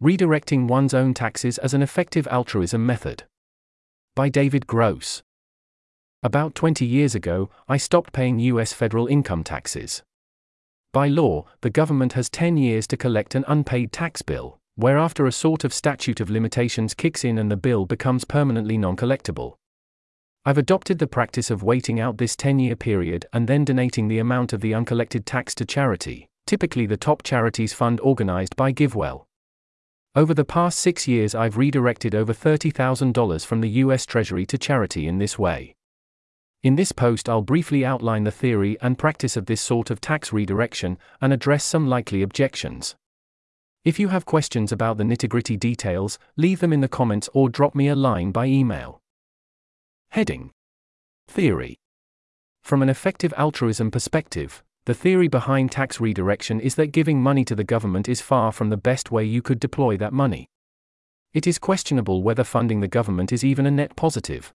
Redirecting One's Own Taxes as an Effective Altruism Method. By David Gross. About 20 years ago, I stopped paying U.S. federal income taxes. By law, the government has 10 years to collect an unpaid tax bill, whereafter a sort of statute of limitations kicks in and the bill becomes permanently non collectible. I've adopted the practice of waiting out this 10 year period and then donating the amount of the uncollected tax to charity, typically the top charities fund organized by GiveWell. Over the past six years, I've redirected over $30,000 from the US Treasury to charity in this way. In this post, I'll briefly outline the theory and practice of this sort of tax redirection and address some likely objections. If you have questions about the nitty gritty details, leave them in the comments or drop me a line by email. Heading Theory From an effective altruism perspective, the theory behind tax redirection is that giving money to the government is far from the best way you could deploy that money. It is questionable whether funding the government is even a net positive.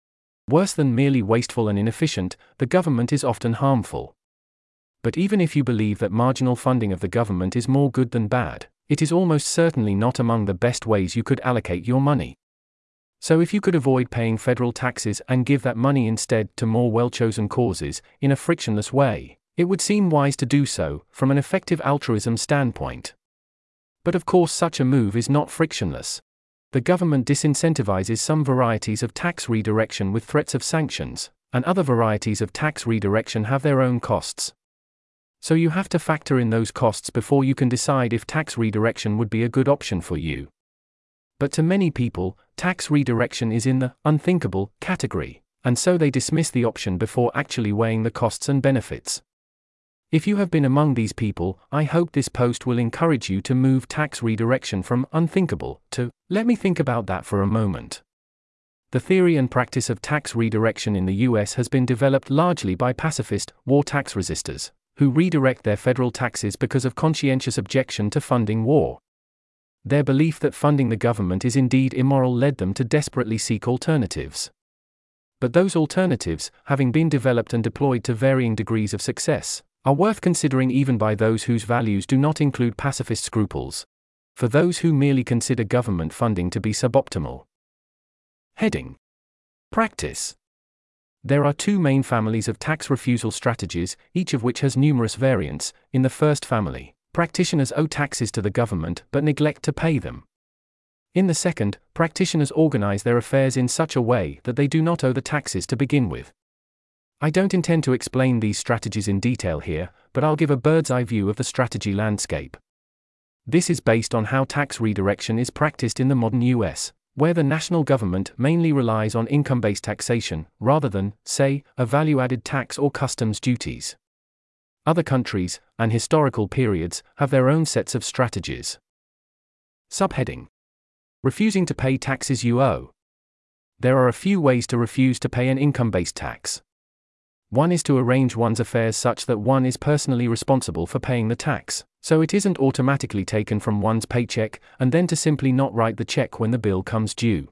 Worse than merely wasteful and inefficient, the government is often harmful. But even if you believe that marginal funding of the government is more good than bad, it is almost certainly not among the best ways you could allocate your money. So, if you could avoid paying federal taxes and give that money instead to more well chosen causes, in a frictionless way, it would seem wise to do so, from an effective altruism standpoint. But of course, such a move is not frictionless. The government disincentivizes some varieties of tax redirection with threats of sanctions, and other varieties of tax redirection have their own costs. So you have to factor in those costs before you can decide if tax redirection would be a good option for you. But to many people, tax redirection is in the unthinkable category, and so they dismiss the option before actually weighing the costs and benefits. If you have been among these people, I hope this post will encourage you to move tax redirection from unthinkable to let me think about that for a moment. The theory and practice of tax redirection in the US has been developed largely by pacifist, war tax resistors, who redirect their federal taxes because of conscientious objection to funding war. Their belief that funding the government is indeed immoral led them to desperately seek alternatives. But those alternatives, having been developed and deployed to varying degrees of success, are worth considering even by those whose values do not include pacifist scruples. For those who merely consider government funding to be suboptimal. Heading Practice There are two main families of tax refusal strategies, each of which has numerous variants. In the first family, practitioners owe taxes to the government but neglect to pay them. In the second, practitioners organize their affairs in such a way that they do not owe the taxes to begin with. I don't intend to explain these strategies in detail here, but I'll give a bird's eye view of the strategy landscape. This is based on how tax redirection is practiced in the modern US, where the national government mainly relies on income based taxation, rather than, say, a value added tax or customs duties. Other countries, and historical periods, have their own sets of strategies. Subheading Refusing to pay taxes you owe. There are a few ways to refuse to pay an income based tax. One is to arrange one's affairs such that one is personally responsible for paying the tax, so it isn't automatically taken from one's paycheck, and then to simply not write the check when the bill comes due.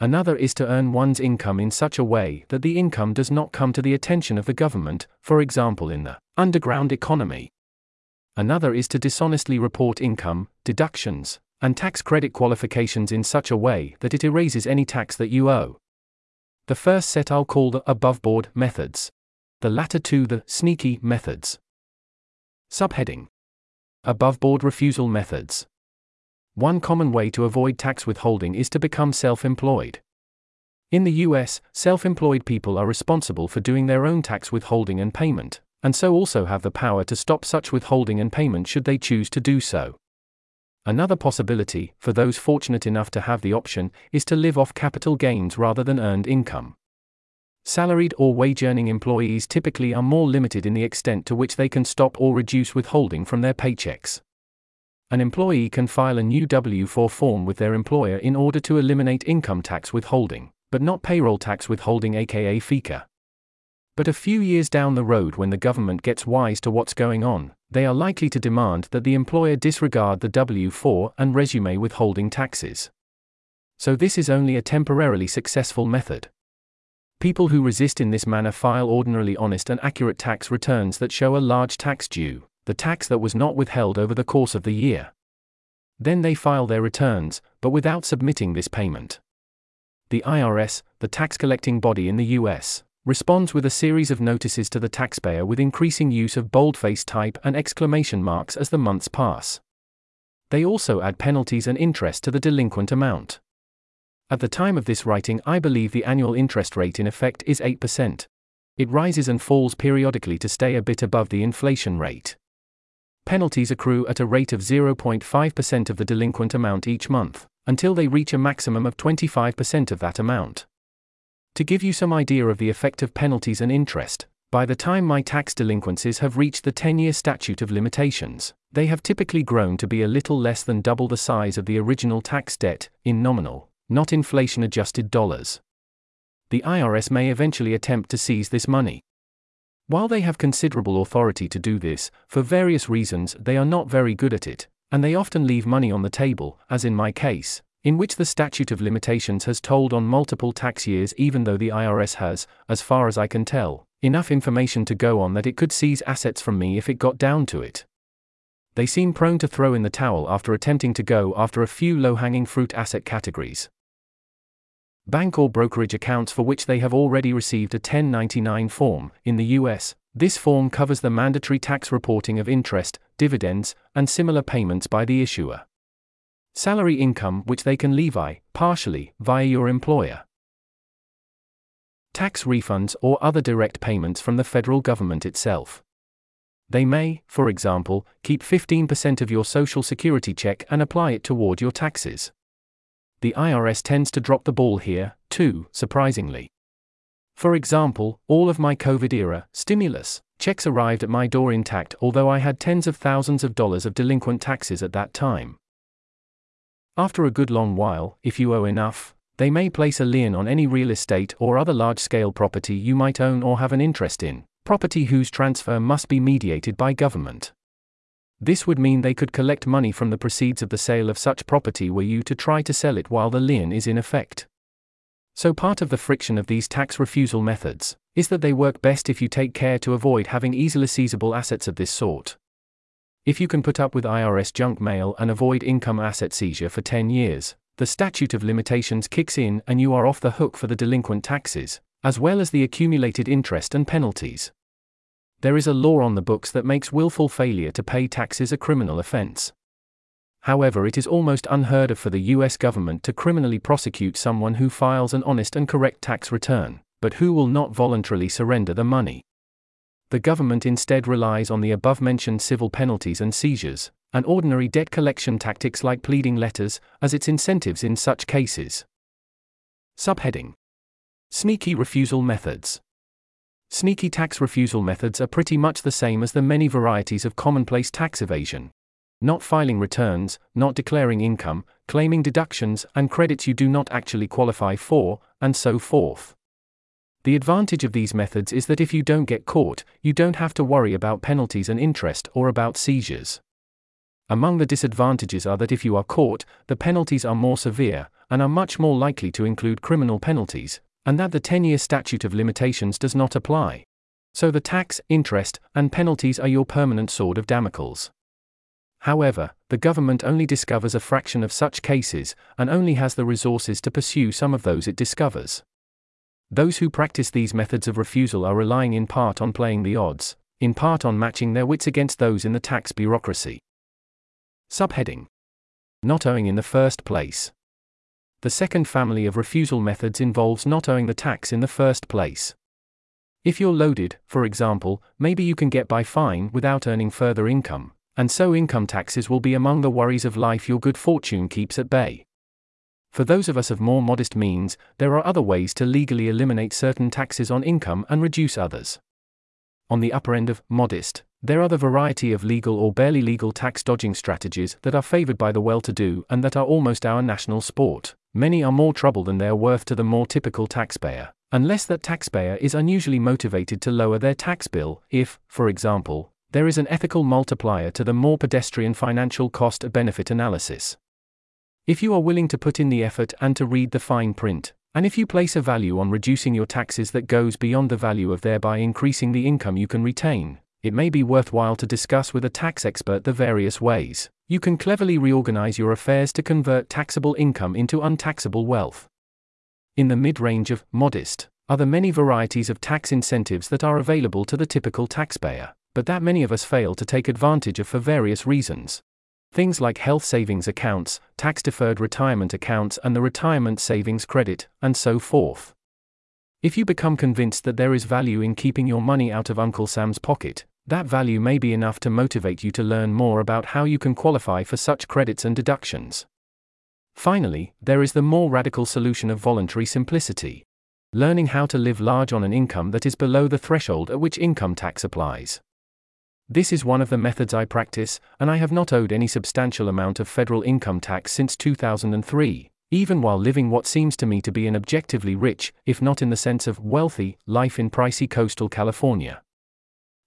Another is to earn one's income in such a way that the income does not come to the attention of the government, for example, in the underground economy. Another is to dishonestly report income, deductions, and tax credit qualifications in such a way that it erases any tax that you owe. The first set I'll call the above board methods. The latter two the sneaky methods. Subheading Above board refusal methods. One common way to avoid tax withholding is to become self employed. In the US, self employed people are responsible for doing their own tax withholding and payment, and so also have the power to stop such withholding and payment should they choose to do so. Another possibility, for those fortunate enough to have the option, is to live off capital gains rather than earned income. Salaried or wage earning employees typically are more limited in the extent to which they can stop or reduce withholding from their paychecks. An employee can file a new W 4 form with their employer in order to eliminate income tax withholding, but not payroll tax withholding, aka FICA. But a few years down the road, when the government gets wise to what's going on, they are likely to demand that the employer disregard the W 4 and resume withholding taxes. So, this is only a temporarily successful method. People who resist in this manner file ordinarily honest and accurate tax returns that show a large tax due, the tax that was not withheld over the course of the year. Then they file their returns, but without submitting this payment. The IRS, the tax collecting body in the US, responds with a series of notices to the taxpayer with increasing use of boldface type and exclamation marks as the months pass. They also add penalties and interest to the delinquent amount. At the time of this writing, I believe the annual interest rate in effect is 8%. It rises and falls periodically to stay a bit above the inflation rate. Penalties accrue at a rate of 0.5% of the delinquent amount each month, until they reach a maximum of 25% of that amount. To give you some idea of the effect of penalties and interest, by the time my tax delinquencies have reached the 10 year statute of limitations, they have typically grown to be a little less than double the size of the original tax debt, in nominal, not inflation adjusted dollars the IRS may eventually attempt to seize this money. While they have considerable authority to do this, for various reasons they are not very good at it, and they often leave money on the table, as in my case, in which the statute of limitations has tolled on multiple tax years even though the IRS has, as far as I can tell, enough information to go on that it could seize assets from me if it got down to it. They seem prone to throw in the towel after attempting to go after a few low hanging fruit asset categories bank or brokerage accounts for which they have already received a 1099 form. In the US, this form covers the mandatory tax reporting of interest, dividends, and similar payments by the issuer. Salary income which they can levy, partially, via your employer. Tax refunds or other direct payments from the federal government itself. They may, for example, keep 15% of your Social Security check and apply it toward your taxes the IRS tends to drop the ball here, too, surprisingly. For example, all of my COVID era stimulus checks arrived at my door intact, although I had tens of thousands of dollars of delinquent taxes at that time. After a good long while, if you owe enough, they may place a lien on any real estate or other large scale property you might own or have an interest in, property whose transfer must be mediated by government. This would mean they could collect money from the proceeds of the sale of such property were you to try to sell it while the lien is in effect. So, part of the friction of these tax refusal methods is that they work best if you take care to avoid having easily seizable assets of this sort. If you can put up with IRS junk mail and avoid income asset seizure for 10 years, the statute of limitations kicks in and you are off the hook for the delinquent taxes, as well as the accumulated interest and penalties there is a law on the books that makes willful failure to pay taxes a criminal offense. However, it is almost unheard of for the US government to criminally prosecute someone who files an honest and correct tax return, but who will not voluntarily surrender the money. The government instead relies on the above mentioned civil penalties and seizures, and ordinary debt collection tactics like pleading letters, as its incentives in such cases. Subheading Sneaky Refusal Methods Sneaky tax refusal methods are pretty much the same as the many varieties of commonplace tax evasion. Not filing returns, not declaring income, claiming deductions and credits you do not actually qualify for, and so forth. The advantage of these methods is that if you don't get caught, you don't have to worry about penalties and interest or about seizures. Among the disadvantages are that if you are caught, the penalties are more severe, and are much more likely to include criminal penalties, and that the 10 year statute of limitations does not apply. So the tax, interest, and penalties are your permanent sword of Damocles. However, the government only discovers a fraction of such cases, and only has the resources to pursue some of those it discovers. Those who practice these methods of refusal are relying in part on playing the odds, in part on matching their wits against those in the tax bureaucracy. Subheading Not owing in the first place. The second family of refusal methods involves not owing the tax in the first place. If you're loaded, for example, maybe you can get by fine without earning further income, and so income taxes will be among the worries of life your good fortune keeps at bay. For those of us of more modest means, there are other ways to legally eliminate certain taxes on income and reduce others. On the upper end of modest, there are the variety of legal or barely legal tax dodging strategies that are favored by the well to do and that are almost our national sport. Many are more trouble than they are worth to the more typical taxpayer, unless that taxpayer is unusually motivated to lower their tax bill, if, for example, there is an ethical multiplier to the more pedestrian financial cost benefit analysis. If you are willing to put in the effort and to read the fine print, and if you place a value on reducing your taxes that goes beyond the value of thereby increasing the income you can retain, it may be worthwhile to discuss with a tax expert the various ways You can cleverly reorganize your affairs to convert taxable income into untaxable wealth. In the mid range of modest are the many varieties of tax incentives that are available to the typical taxpayer, but that many of us fail to take advantage of for various reasons. Things like health savings accounts, tax deferred retirement accounts, and the retirement savings credit, and so forth. If you become convinced that there is value in keeping your money out of Uncle Sam's pocket, that value may be enough to motivate you to learn more about how you can qualify for such credits and deductions. Finally, there is the more radical solution of voluntary simplicity. Learning how to live large on an income that is below the threshold at which income tax applies. This is one of the methods I practice, and I have not owed any substantial amount of federal income tax since 2003, even while living what seems to me to be an objectively rich, if not in the sense of wealthy, life in pricey coastal California.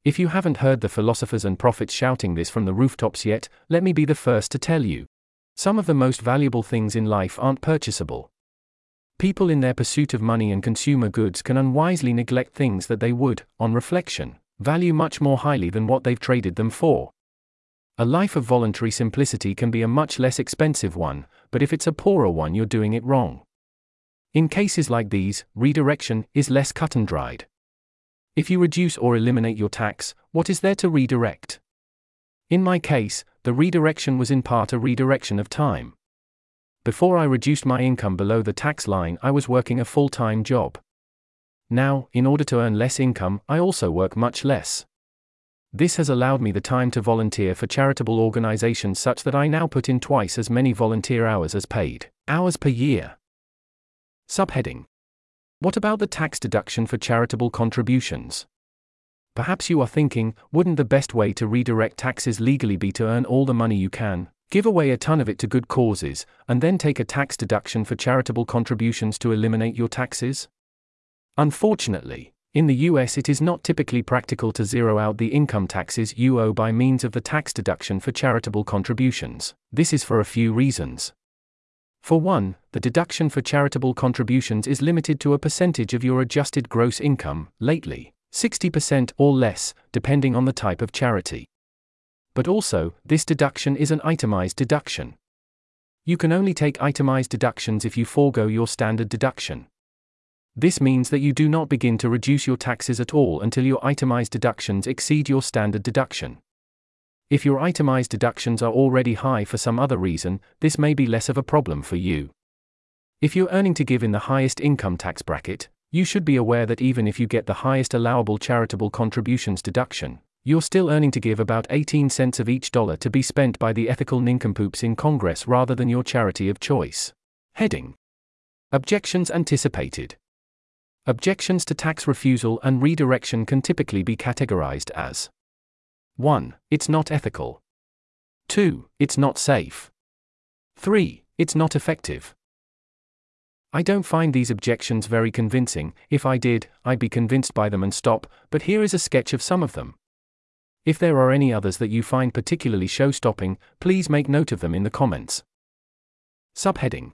If you haven't heard the philosophers and prophets shouting this from the rooftops yet, let me be the first to tell you. Some of the most valuable things in life aren't purchasable. People in their pursuit of money and consumer goods can unwisely neglect things that they would, on reflection, value much more highly than what they've traded them for. A life of voluntary simplicity can be a much less expensive one, but if it's a poorer one, you're doing it wrong. In cases like these, redirection is less cut and dried. If you reduce or eliminate your tax, what is there to redirect? In my case, the redirection was in part a redirection of time. Before I reduced my income below the tax line, I was working a full time job. Now, in order to earn less income, I also work much less. This has allowed me the time to volunteer for charitable organizations such that I now put in twice as many volunteer hours as paid hours per year. Subheading What about the tax deduction for charitable contributions? Perhaps you are thinking, wouldn't the best way to redirect taxes legally be to earn all the money you can, give away a ton of it to good causes, and then take a tax deduction for charitable contributions to eliminate your taxes? Unfortunately, in the US it is not typically practical to zero out the income taxes you owe by means of the tax deduction for charitable contributions. This is for a few reasons. For one, the deduction for charitable contributions is limited to a percentage of your adjusted gross income, lately, 60% or less, depending on the type of charity. But also, this deduction is an itemized deduction. You can only take itemized deductions if you forego your standard deduction. This means that you do not begin to reduce your taxes at all until your itemized deductions exceed your standard deduction. If your itemized deductions are already high for some other reason, this may be less of a problem for you. If you're earning to give in the highest income tax bracket, you should be aware that even if you get the highest allowable charitable contributions deduction, you're still earning to give about 18 cents of each dollar to be spent by the ethical nincompoops in Congress rather than your charity of choice. Heading Objections anticipated. Objections to tax refusal and redirection can typically be categorized as 1. It's not ethical. 2. It's not safe. 3. It's not effective. I don't find these objections very convincing, if I did, I'd be convinced by them and stop, but here is a sketch of some of them. If there are any others that you find particularly show stopping, please make note of them in the comments. Subheading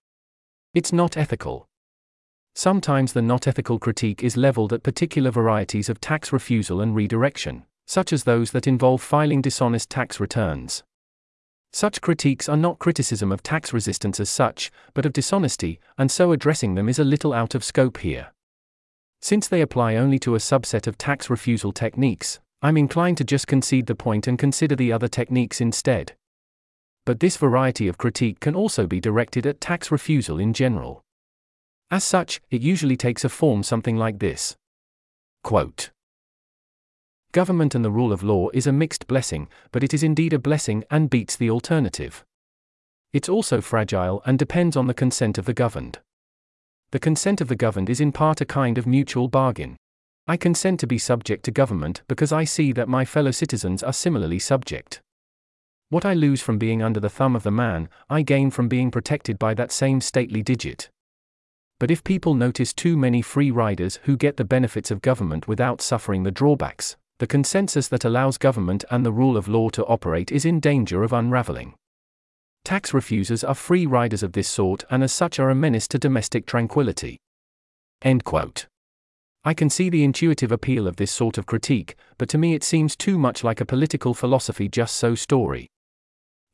It's not ethical. Sometimes the not ethical critique is leveled at particular varieties of tax refusal and redirection, such as those that involve filing dishonest tax returns. Such critiques are not criticism of tax resistance as such, but of dishonesty, and so addressing them is a little out of scope here. Since they apply only to a subset of tax refusal techniques, I'm inclined to just concede the point and consider the other techniques instead. But this variety of critique can also be directed at tax refusal in general. As such, it usually takes a form something like this. Quote, Government and the rule of law is a mixed blessing, but it is indeed a blessing and beats the alternative. It's also fragile and depends on the consent of the governed. The consent of the governed is in part a kind of mutual bargain. I consent to be subject to government because I see that my fellow citizens are similarly subject. What I lose from being under the thumb of the man, I gain from being protected by that same stately digit. But if people notice too many free riders who get the benefits of government without suffering the drawbacks, the consensus that allows government and the rule of law to operate is in danger of unraveling. Tax refusers are free riders of this sort and as such are a menace to domestic tranquility. End quote. I can see the intuitive appeal of this sort of critique, but to me it seems too much like a political philosophy just so story.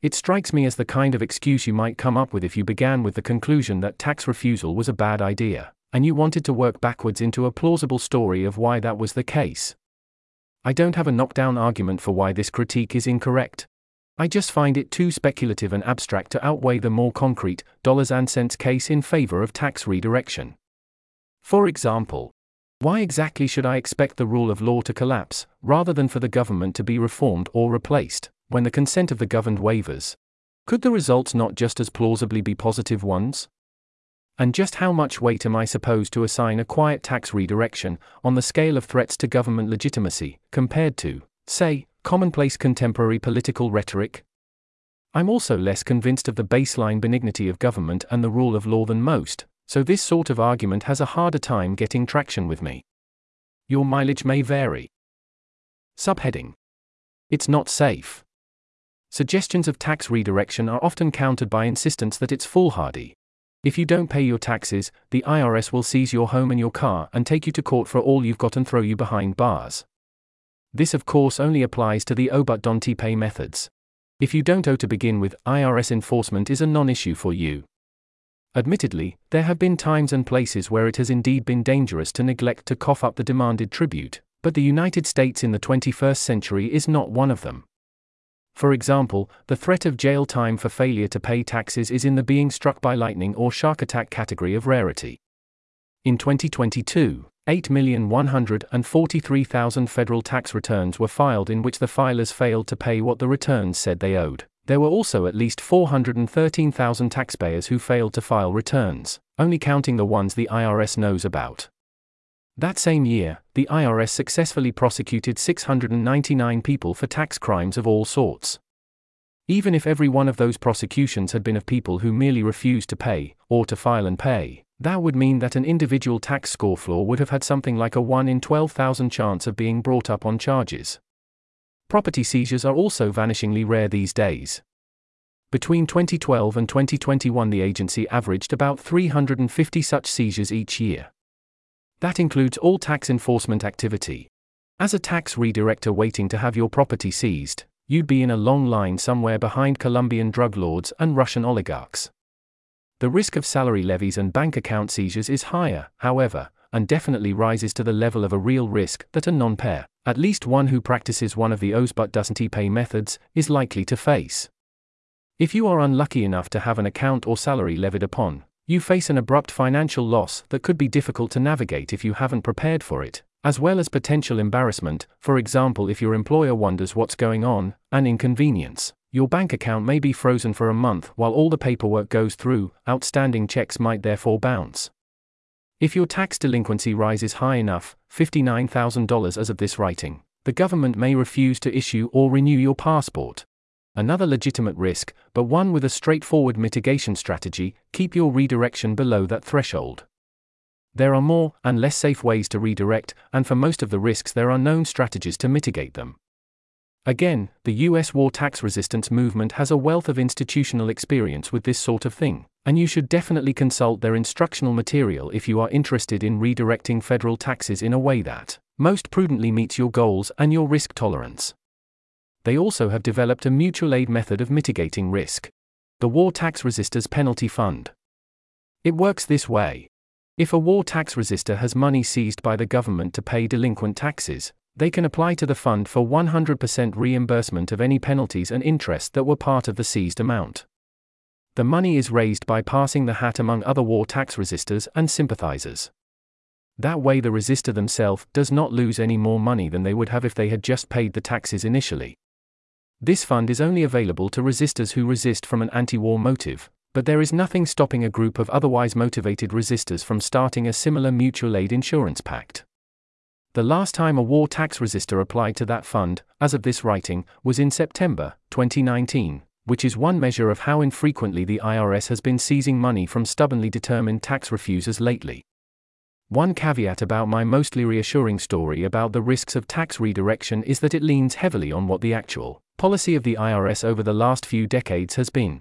It strikes me as the kind of excuse you might come up with if you began with the conclusion that tax refusal was a bad idea, and you wanted to work backwards into a plausible story of why that was the case. I don't have a knockdown argument for why this critique is incorrect. I just find it too speculative and abstract to outweigh the more concrete, dollars and cents case in favor of tax redirection. For example, why exactly should I expect the rule of law to collapse, rather than for the government to be reformed or replaced? When the consent of the governed wavers? Could the results not just as plausibly be positive ones? And just how much weight am I supposed to assign a quiet tax redirection on the scale of threats to government legitimacy, compared to, say, commonplace contemporary political rhetoric? I'm also less convinced of the baseline benignity of government and the rule of law than most, so this sort of argument has a harder time getting traction with me. Your mileage may vary. Subheading It's not safe. Suggestions of tax redirection are often countered by insistence that it's foolhardy. If you don't pay your taxes, the IRS will seize your home and your car and take you to court for all you've got and throw you behind bars. This, of course, only applies to the owe but don't pay methods. If you don't owe to begin with, IRS enforcement is a non issue for you. Admittedly, there have been times and places where it has indeed been dangerous to neglect to cough up the demanded tribute, but the United States in the 21st century is not one of them. For example, the threat of jail time for failure to pay taxes is in the being struck by lightning or shark attack category of rarity. In 2022, 8,143,000 federal tax returns were filed in which the filers failed to pay what the returns said they owed. There were also at least 413,000 taxpayers who failed to file returns, only counting the ones the IRS knows about. That same year, the IRS successfully prosecuted 699 people for tax crimes of all sorts. Even if every one of those prosecutions had been of people who merely refused to pay, or to file and pay, that would mean that an individual tax scofflaw would have had something like a 1 in 12,000 chance of being brought up on charges. Property seizures are also vanishingly rare these days. Between 2012 and 2021, the agency averaged about 350 such seizures each year. That includes all tax enforcement activity. As a tax redirector waiting to have your property seized, you'd be in a long line somewhere behind Colombian drug lords and Russian oligarchs. The risk of salary levies and bank account seizures is higher, however, and definitely rises to the level of a real risk that a non payer, at least one who practices one of the owes but doesn't pay methods, is likely to face. If you are unlucky enough to have an account or salary levied upon, you face an abrupt financial loss that could be difficult to navigate if you haven't prepared for it, as well as potential embarrassment, for example, if your employer wonders what's going on, an inconvenience. Your bank account may be frozen for a month while all the paperwork goes through, outstanding checks might therefore bounce. If your tax delinquency rises high enough, $59,000 as of this writing, the government may refuse to issue or renew your passport, Another legitimate risk, but one with a straightforward mitigation strategy keep your redirection below that threshold. There are more and less safe ways to redirect, and for most of the risks, there are known strategies to mitigate them. Again, the US war tax resistance movement has a wealth of institutional experience with this sort of thing, and you should definitely consult their instructional material if you are interested in redirecting federal taxes in a way that most prudently meets your goals and your risk tolerance they also have developed a mutual aid method of mitigating risk the War Tax Resisters Penalty Fund. It works this way. If a war tax resister has money seized by the government to pay delinquent taxes, they can apply to the fund for 100% reimbursement of any penalties and interest that were part of the seized amount. The money is raised by passing the hat among other war tax resisters and sympathizers. That way, the resistor themselves does not lose any more money than they would have if they had just paid the taxes initially. This fund is only available to resistors who resist from an anti war motive, but there is nothing stopping a group of otherwise motivated resistors from starting a similar mutual aid insurance pact. The last time a war tax resistor applied to that fund, as of this writing, was in September 2019, which is one measure of how infrequently the IRS has been seizing money from stubbornly determined tax refusers lately. One caveat about my mostly reassuring story about the risks of tax redirection is that it leans heavily on what the actual policy of the IRS over the last few decades has been.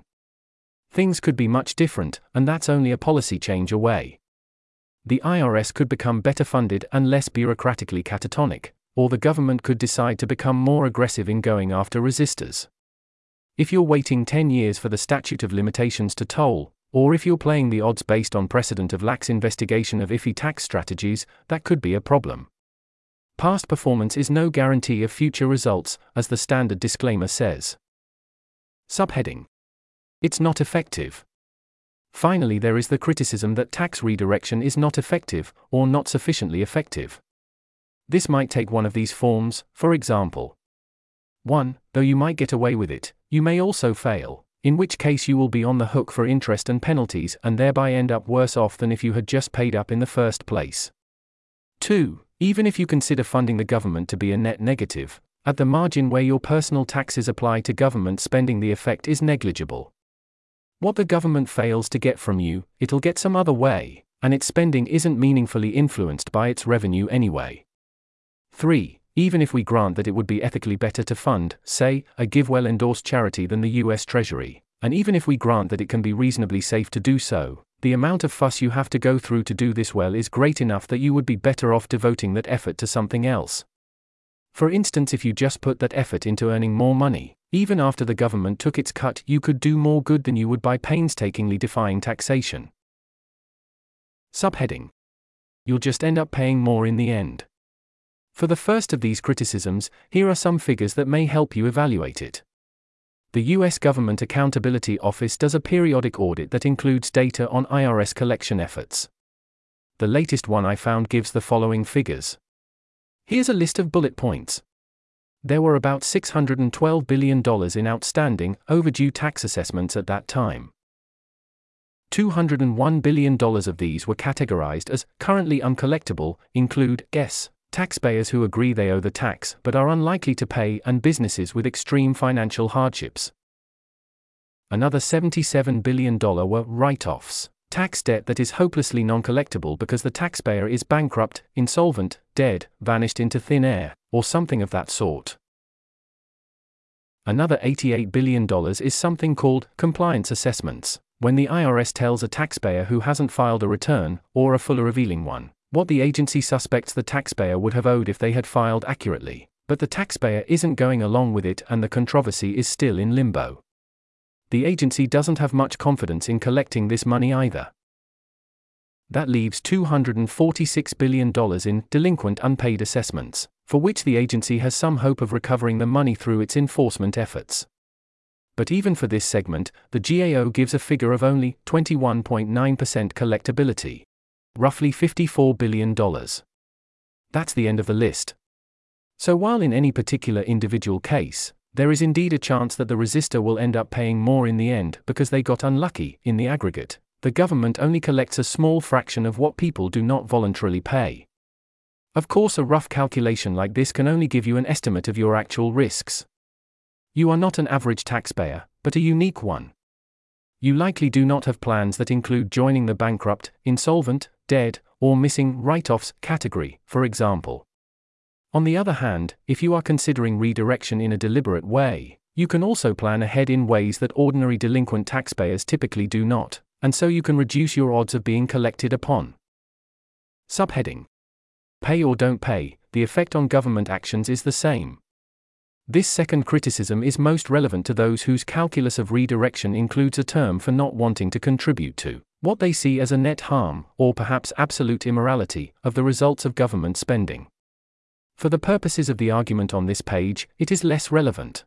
Things could be much different, and that's only a policy change away. The IRS could become better funded and less bureaucratically catatonic, or the government could decide to become more aggressive in going after resistors. If you're waiting 10 years for the statute of limitations to toll, or if you're playing the odds based on precedent of lax investigation of iffy tax strategies, that could be a problem. Past performance is no guarantee of future results, as the standard disclaimer says. Subheading It's not effective. Finally, there is the criticism that tax redirection is not effective, or not sufficiently effective. This might take one of these forms, for example. 1. Though you might get away with it, you may also fail, in which case you will be on the hook for interest and penalties and thereby end up worse off than if you had just paid up in the first place. 2. Even if you consider funding the government to be a net negative, at the margin where your personal taxes apply to government spending, the effect is negligible. What the government fails to get from you, it'll get some other way, and its spending isn't meaningfully influenced by its revenue anyway. 3. Even if we grant that it would be ethically better to fund, say, a GiveWell endorsed charity than the US Treasury, and even if we grant that it can be reasonably safe to do so, the amount of fuss you have to go through to do this well is great enough that you would be better off devoting that effort to something else. For instance, if you just put that effort into earning more money, even after the government took its cut, you could do more good than you would by painstakingly defying taxation. Subheading You'll just end up paying more in the end. For the first of these criticisms, here are some figures that may help you evaluate it. The U.S. Government Accountability Office does a periodic audit that includes data on IRS collection efforts. The latest one I found gives the following figures. Here's a list of bullet points. There were about $612 billion in outstanding, overdue tax assessments at that time. $201 billion of these were categorized as currently uncollectible, include guess, taxpayers who agree they owe the tax but are unlikely to pay, and businesses with extreme financial hardships. Another $77 billion were write offs tax debt that is hopelessly non collectible because the taxpayer is bankrupt, insolvent, dead, vanished into thin air, or something of that sort. Another $88 billion is something called compliance assessments, when the IRS tells a taxpayer who hasn't filed a return, or a fuller revealing one, what the agency suspects the taxpayer would have owed if they had filed accurately, but the taxpayer isn't going along with it and the controversy is still in limbo the agency doesn't have much confidence in collecting this money either. That leaves $246 billion in delinquent unpaid assessments, for which the agency has some hope of recovering the money through its enforcement efforts. But even for this segment, the GAO gives a figure of only 21.9% collectability. Roughly $54 billion. That's the end of the list. So while in any particular individual case, there is indeed a chance that the resistor will end up paying more in the end because they got unlucky in the aggregate. The government only collects a small fraction of what people do not voluntarily pay. Of course, a rough calculation like this can only give you an estimate of your actual risks. You are not an average taxpayer, but a unique one. You likely do not have plans that include joining the bankrupt, insolvent, dead, or missing write offs category, for example. On the other hand, if you are considering redirection in a deliberate way, you can also plan ahead in ways that ordinary delinquent taxpayers typically do not, and so you can reduce your odds of being collected upon. Subheading Pay or don't pay, the effect on government actions is the same. This second criticism is most relevant to those whose calculus of redirection includes a term for not wanting to contribute to what they see as a net harm, or perhaps absolute immorality, of the results of government spending. For the purposes of the argument on this page, it is less relevant.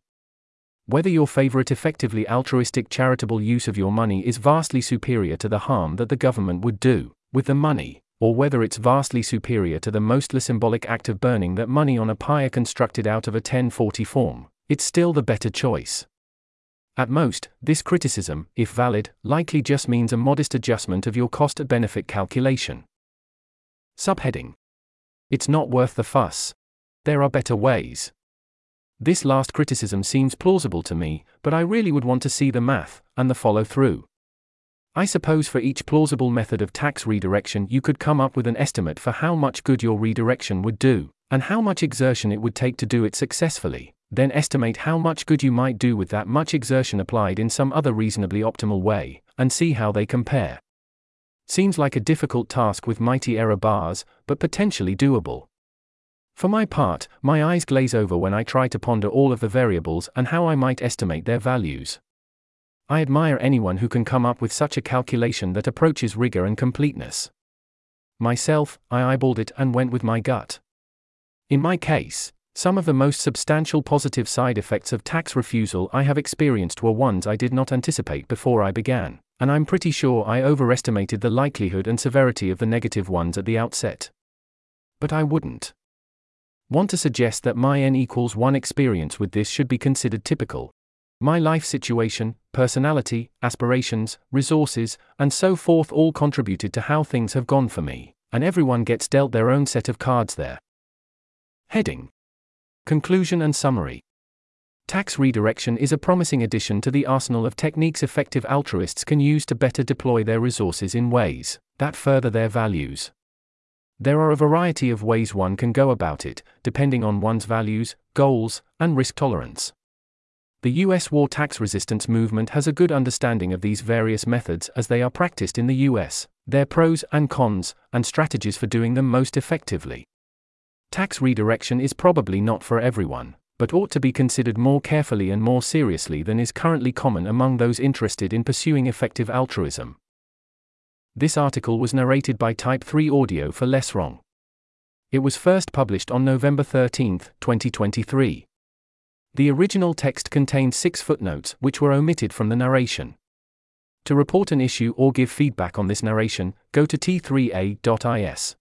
Whether your favorite effectively altruistic charitable use of your money is vastly superior to the harm that the government would do with the money, or whether it's vastly superior to the mostly symbolic act of burning that money on a pyre constructed out of a 1040 form, it's still the better choice. At most, this criticism, if valid, likely just means a modest adjustment of your cost benefit calculation. Subheading It's not worth the fuss. There are better ways. This last criticism seems plausible to me, but I really would want to see the math, and the follow through. I suppose for each plausible method of tax redirection, you could come up with an estimate for how much good your redirection would do, and how much exertion it would take to do it successfully, then estimate how much good you might do with that much exertion applied in some other reasonably optimal way, and see how they compare. Seems like a difficult task with mighty error bars, but potentially doable. For my part, my eyes glaze over when I try to ponder all of the variables and how I might estimate their values. I admire anyone who can come up with such a calculation that approaches rigor and completeness. Myself, I eyeballed it and went with my gut. In my case, some of the most substantial positive side effects of tax refusal I have experienced were ones I did not anticipate before I began, and I'm pretty sure I overestimated the likelihood and severity of the negative ones at the outset. But I wouldn't want to suggest that my n equals 1 experience with this should be considered typical. My life situation, personality, aspirations, resources, and so forth all contributed to how things have gone for me, and everyone gets dealt their own set of cards there. Heading Conclusion and Summary Tax redirection is a promising addition to the arsenal of techniques effective altruists can use to better deploy their resources in ways that further their values. There are a variety of ways one can go about it, depending on one's values, goals, and risk tolerance. The US war tax resistance movement has a good understanding of these various methods as they are practiced in the US, their pros and cons, and strategies for doing them most effectively. Tax redirection is probably not for everyone, but ought to be considered more carefully and more seriously than is currently common among those interested in pursuing effective altruism. This article was narrated by Type 3 Audio for LessWrong. It was first published on November 13, 2023. The original text contained six footnotes which were omitted from the narration. To report an issue or give feedback on this narration, go to t3a.is.